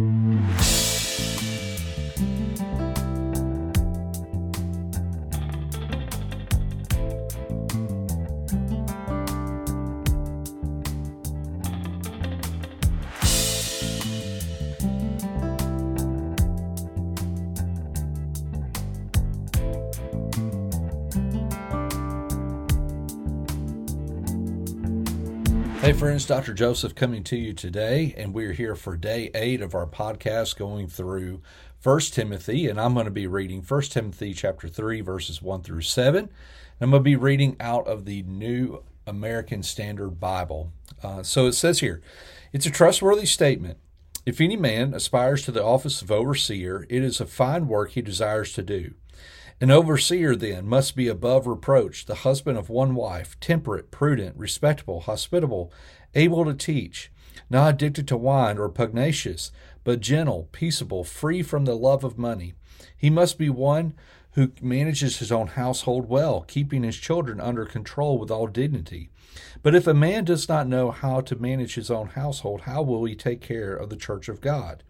Música Hey, friends, Dr. Joseph coming to you today, and we're here for day eight of our podcast going through First Timothy, and I'm going to be reading First Timothy chapter 3, verses 1 through 7. And I'm going to be reading out of the New American Standard Bible. Uh, so it says here it's a trustworthy statement. If any man aspires to the office of overseer, it is a fine work he desires to do. An overseer, then, must be above reproach, the husband of one wife, temperate, prudent, respectable, hospitable, able to teach, not addicted to wine or pugnacious, but gentle, peaceable, free from the love of money. He must be one who manages his own household well, keeping his children under control with all dignity. But if a man does not know how to manage his own household, how will he take care of the church of God?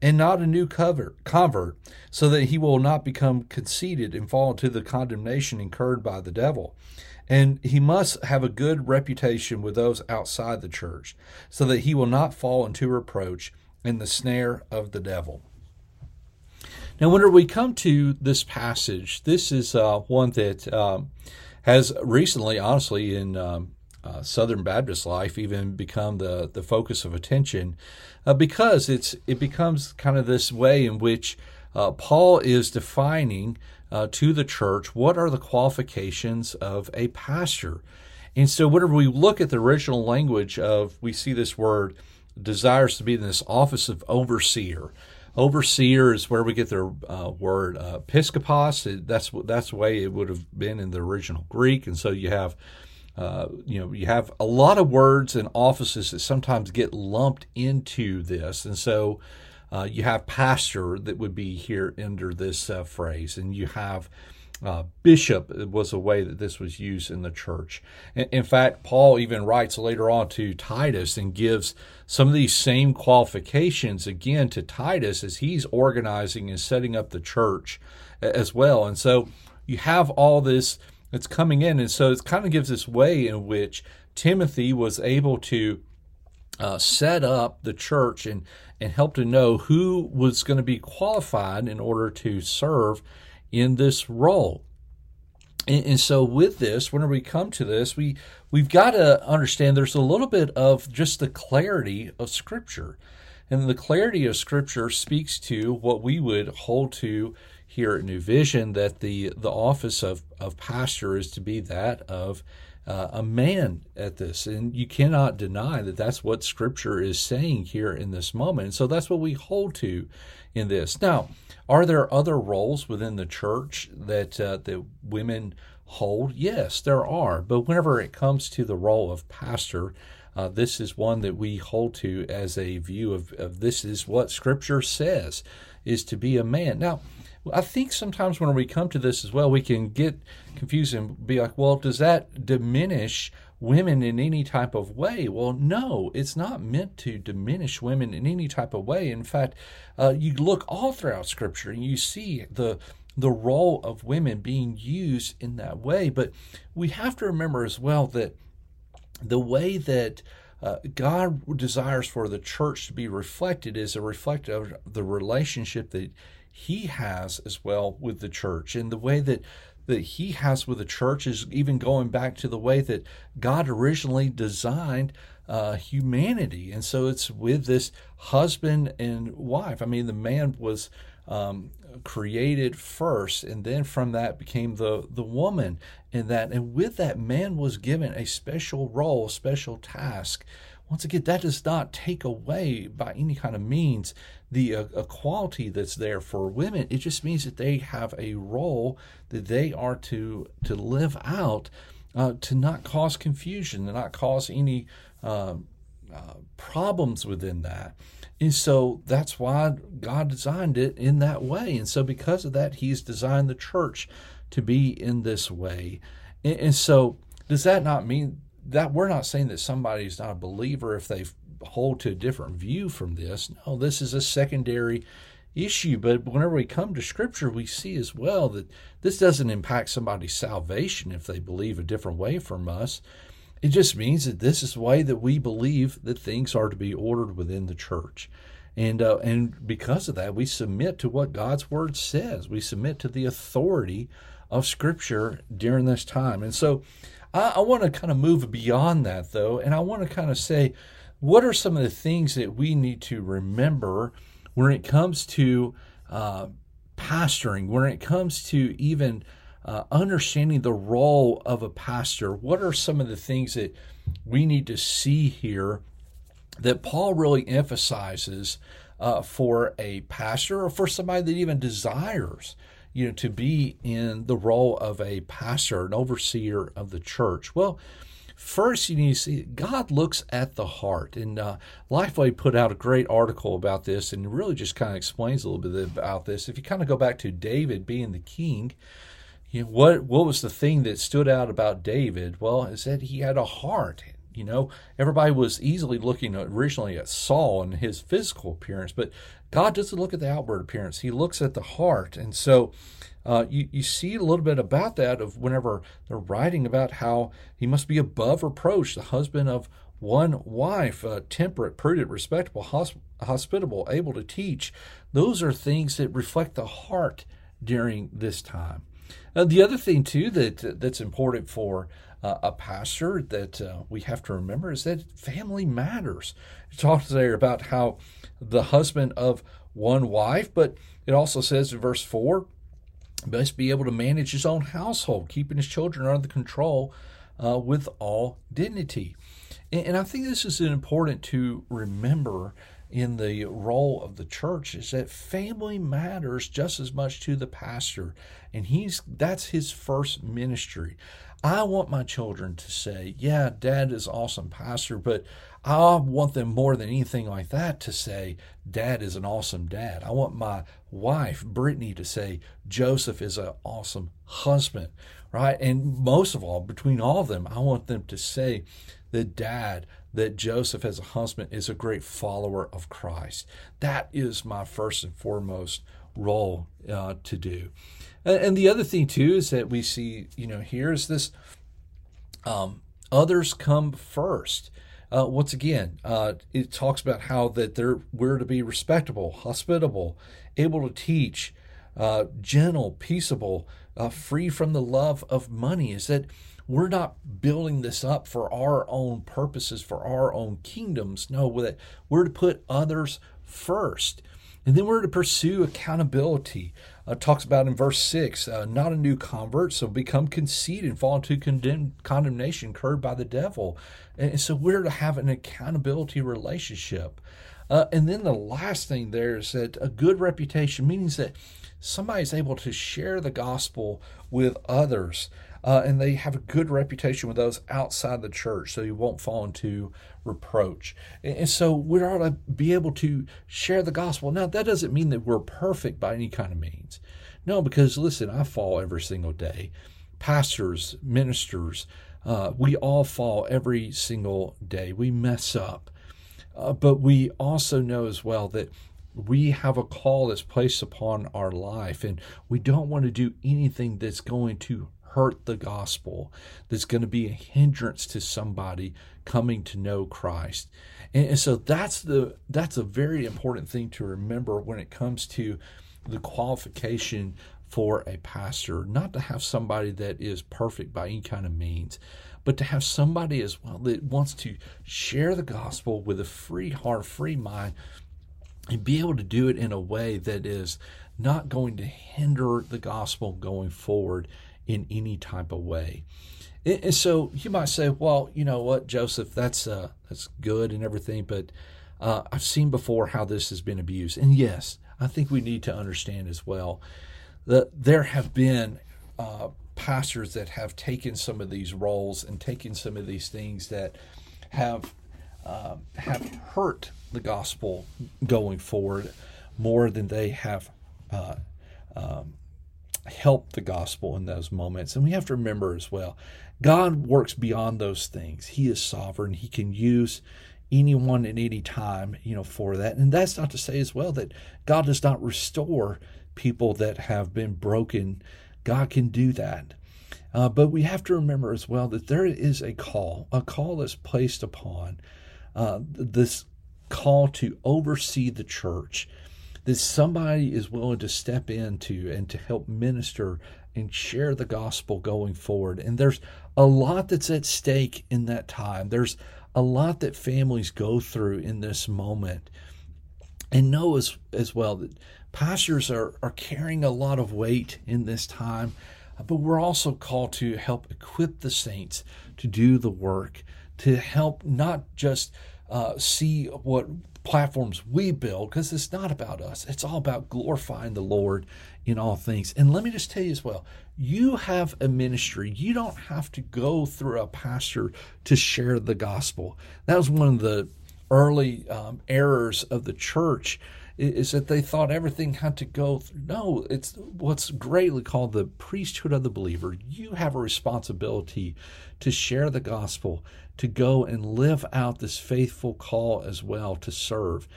And not a new cover, convert, so that he will not become conceited and fall into the condemnation incurred by the devil. And he must have a good reputation with those outside the church, so that he will not fall into reproach in the snare of the devil. Now, whenever we come to this passage, this is uh, one that um, has recently, honestly, in um, uh, Southern Baptist life even become the, the focus of attention uh, because it's it becomes kind of this way in which uh, Paul is defining uh, to the church what are the qualifications of a pastor. And so, whenever we look at the original language of, we see this word desires to be in this office of overseer. Overseer is where we get the uh, word uh, episkopos. That's that's the way it would have been in the original Greek. And so you have uh, you know, you have a lot of words and offices that sometimes get lumped into this, and so uh, you have pastor that would be here under this uh, phrase, and you have uh, bishop was a way that this was used in the church. In, in, fact, Paul even writes later on to Titus and gives some of these same qualifications again to Titus as he's organizing and setting up the church as well. And so you have all this it's coming in. And so it kind of gives this way in which Timothy was able to uh, set up the church and, and help to know who was going to be qualified in order to serve in this role. And, and, so with this, whenever we come to this, we we've got to understand there's a little bit of just the clarity of Scripture, and the clarity of Scripture speaks to what we would hold to here at New Vision that the the office of of pastor is to be that of uh, a man at this, and you cannot deny that that's what Scripture is saying here in this moment. And so that's what we hold to in this. Now, are there other roles within the church that uh, that women hold? Yes, there are. But whenever it comes to the role of pastor, uh, this is one that we hold to as a view of, of this is what Scripture says is to be a man. Now, I think sometimes when we come to this as well, we can get confused and be like, well, does that diminish women in any type of way? Well, no, it's not meant to diminish women in any type of way. In fact, uh, you look all throughout Scripture and you see the the role of women being used in that way. But we have to remember as well that the way that uh, God desires for the church to be reflected is a reflection of the relationship that he has as well with the church and the way that that he has with the church is even going back to the way that God originally designed uh, humanity. And so it's with this husband and wife. I mean, the man was um, created first, and then from that became the, the woman in that. And with that, man was given a special role, special task once again, that does not take away by any kind of means the uh, equality that's there for women. It just means that they have a role that they are to to live out, uh, to not cause confusion, to not cause any uh, uh, problems within that. And so that's why God designed it in that way. And so because of that, He's designed the church to be in this way. And, and so does that not mean that we're not saying that somebody's not a believer if they hold to a different view from this. No, this is a secondary issue. But whenever we come to Scripture, we see as well that this doesn't impact somebody's salvation if they believe a different way from us. It just means that this is the way that we believe that things are to be ordered within the church. And, uh, and because of that, we submit to what God's Word says. We submit to the authority of Scripture during this time. And so I, I want to kind of move beyond that, though, and I want to kind of say, what are some of the things that we need to remember when it comes to uh, pastoring, when it comes to even uh, understanding the role of a pastor, what are some of the things that we need to see here that Paul really emphasizes uh, for a pastor or for somebody that even desires you know to be in the role of a pastor an overseer of the church? Well First, you need to see God looks at the heart. And uh, Lifeway put out a great article about this and really just kind of explains a little bit about this. If you kind of go back to David being the king, you know, what, what was the thing that stood out about David? Well, is said he had a heart. You know, everybody was easily looking originally at Saul and his physical appearance, but God doesn't look at the outward appearance. He looks at the heart. And so uh, you, you see a little bit about that of whenever they're writing about how he must be above reproach, the husband of one wife, uh, temperate, prudent, respectable, hosp- hospitable, able to teach. Those are things that reflect the heart during this time. Uh, the other thing too that that's important for uh, a pastor that uh, we have to remember is that family matters. It talks there about how the husband of one wife, but it also says in verse four, must be able to manage his own household, keeping his children under control uh, with all dignity. And, and I think this is important to remember in the role of the church is that family matters just as much to the pastor and he's that's his first ministry i want my children to say yeah dad is awesome pastor but I want them more than anything like that to say, Dad is an awesome dad. I want my wife, Brittany, to say, Joseph is an awesome husband, right? And most of all, between all of them, I want them to say that dad, that Joseph as a husband is a great follower of Christ. That is my first and foremost role uh, to do. And, and, the other thing, too, is that we see, you know, here is this um, others come first. Uh, once again, uh, it talks about how that they're we're to be respectable, hospitable, able to teach, uh, gentle, peaceable, uh, free from the love of money. Is that we're not building this up for our own purposes, for our own kingdoms. No, that we're to put others first. And then we're to pursue accountability. Uh, talks about in verse 6 uh, not a new convert, so become conceited and fall into condemn- condemnation incurred by the devil. And so we're to have an accountability relationship. Uh, and then the last thing there is that a good reputation means that somebody is able to share the gospel with others uh, and they have a good reputation with those outside the church, so you won't fall into reproach. And, and so we ought to be able to share the gospel. Now, that doesn't mean that we're perfect by any kind of means. No, because listen, I fall every single day. Pastors, ministers, uh, we all fall every single day. We mess up. Uh, but we also know as well that we have a call that's placed upon our life, and we don't want to do anything that's going to hurt the gospel, that's going to be a hindrance to somebody coming to know Christ. And, and so that's the that's a very important thing to remember when it comes to the qualification for a pastor, not to have somebody that is perfect by any kind of means, but to have somebody as well that wants to share the gospel with a free heart, free mind, and be able to do it in a way that is not going to hinder the gospel going forward in any type of way. And so you might say, well, you know what, Joseph, that's uh, that's good and everything, but uh, I've seen before how this has been abused. And yes, I think we need to understand as well that there have been uh, pastors that have taken some of these roles and taken some of these things that have uh, have hurt the gospel going forward more than they have uh, um, help the gospel in those moments. And we have to remember as well, God works beyond those things. He is sovereign. He can use anyone at any time, you know, for that. And that's not to say as well that God does not restore people that have been broken. God can do that. Uh, but we have to remember as well that there is a call, a call that's placed upon uh, this call to oversee the church, that somebody is willing to step into and to help minister and share the gospel going forward. And there's a lot that's at stake in that time. There's a lot that families go through in this moment. And know as, as well that pastors are, are carrying a lot of weight in this time, but we're also called to help equip the saints to do the work, to help not just uh, see what platforms we build, because it's not about us. It's all about glorifying the Lord in all things. And let me just tell you as well you have a ministry. You don't have to go through a pastor to share the gospel. That was one of the early um, errors of the church is that they thought everything had to go through. No, it's what's greatly called the priesthood of the believer. You have a responsibility to share the gospel, to go and live out this faithful call as well to serve.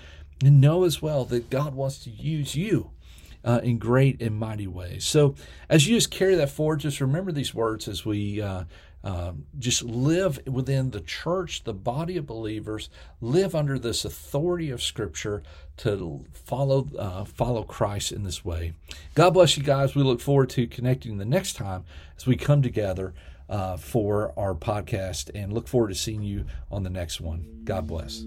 And know as well that God wants to use you uh, in great and mighty ways. So, as you just carry that forward, just remember these words as we uh, uh, just live within the church, the body of believers, live under this authority of Scripture to follow uh, follow Christ in this way. God bless you guys. We look forward to connecting the next time as we come together. Uh, for our podcast and look forward to seeing you on the next one. God bless.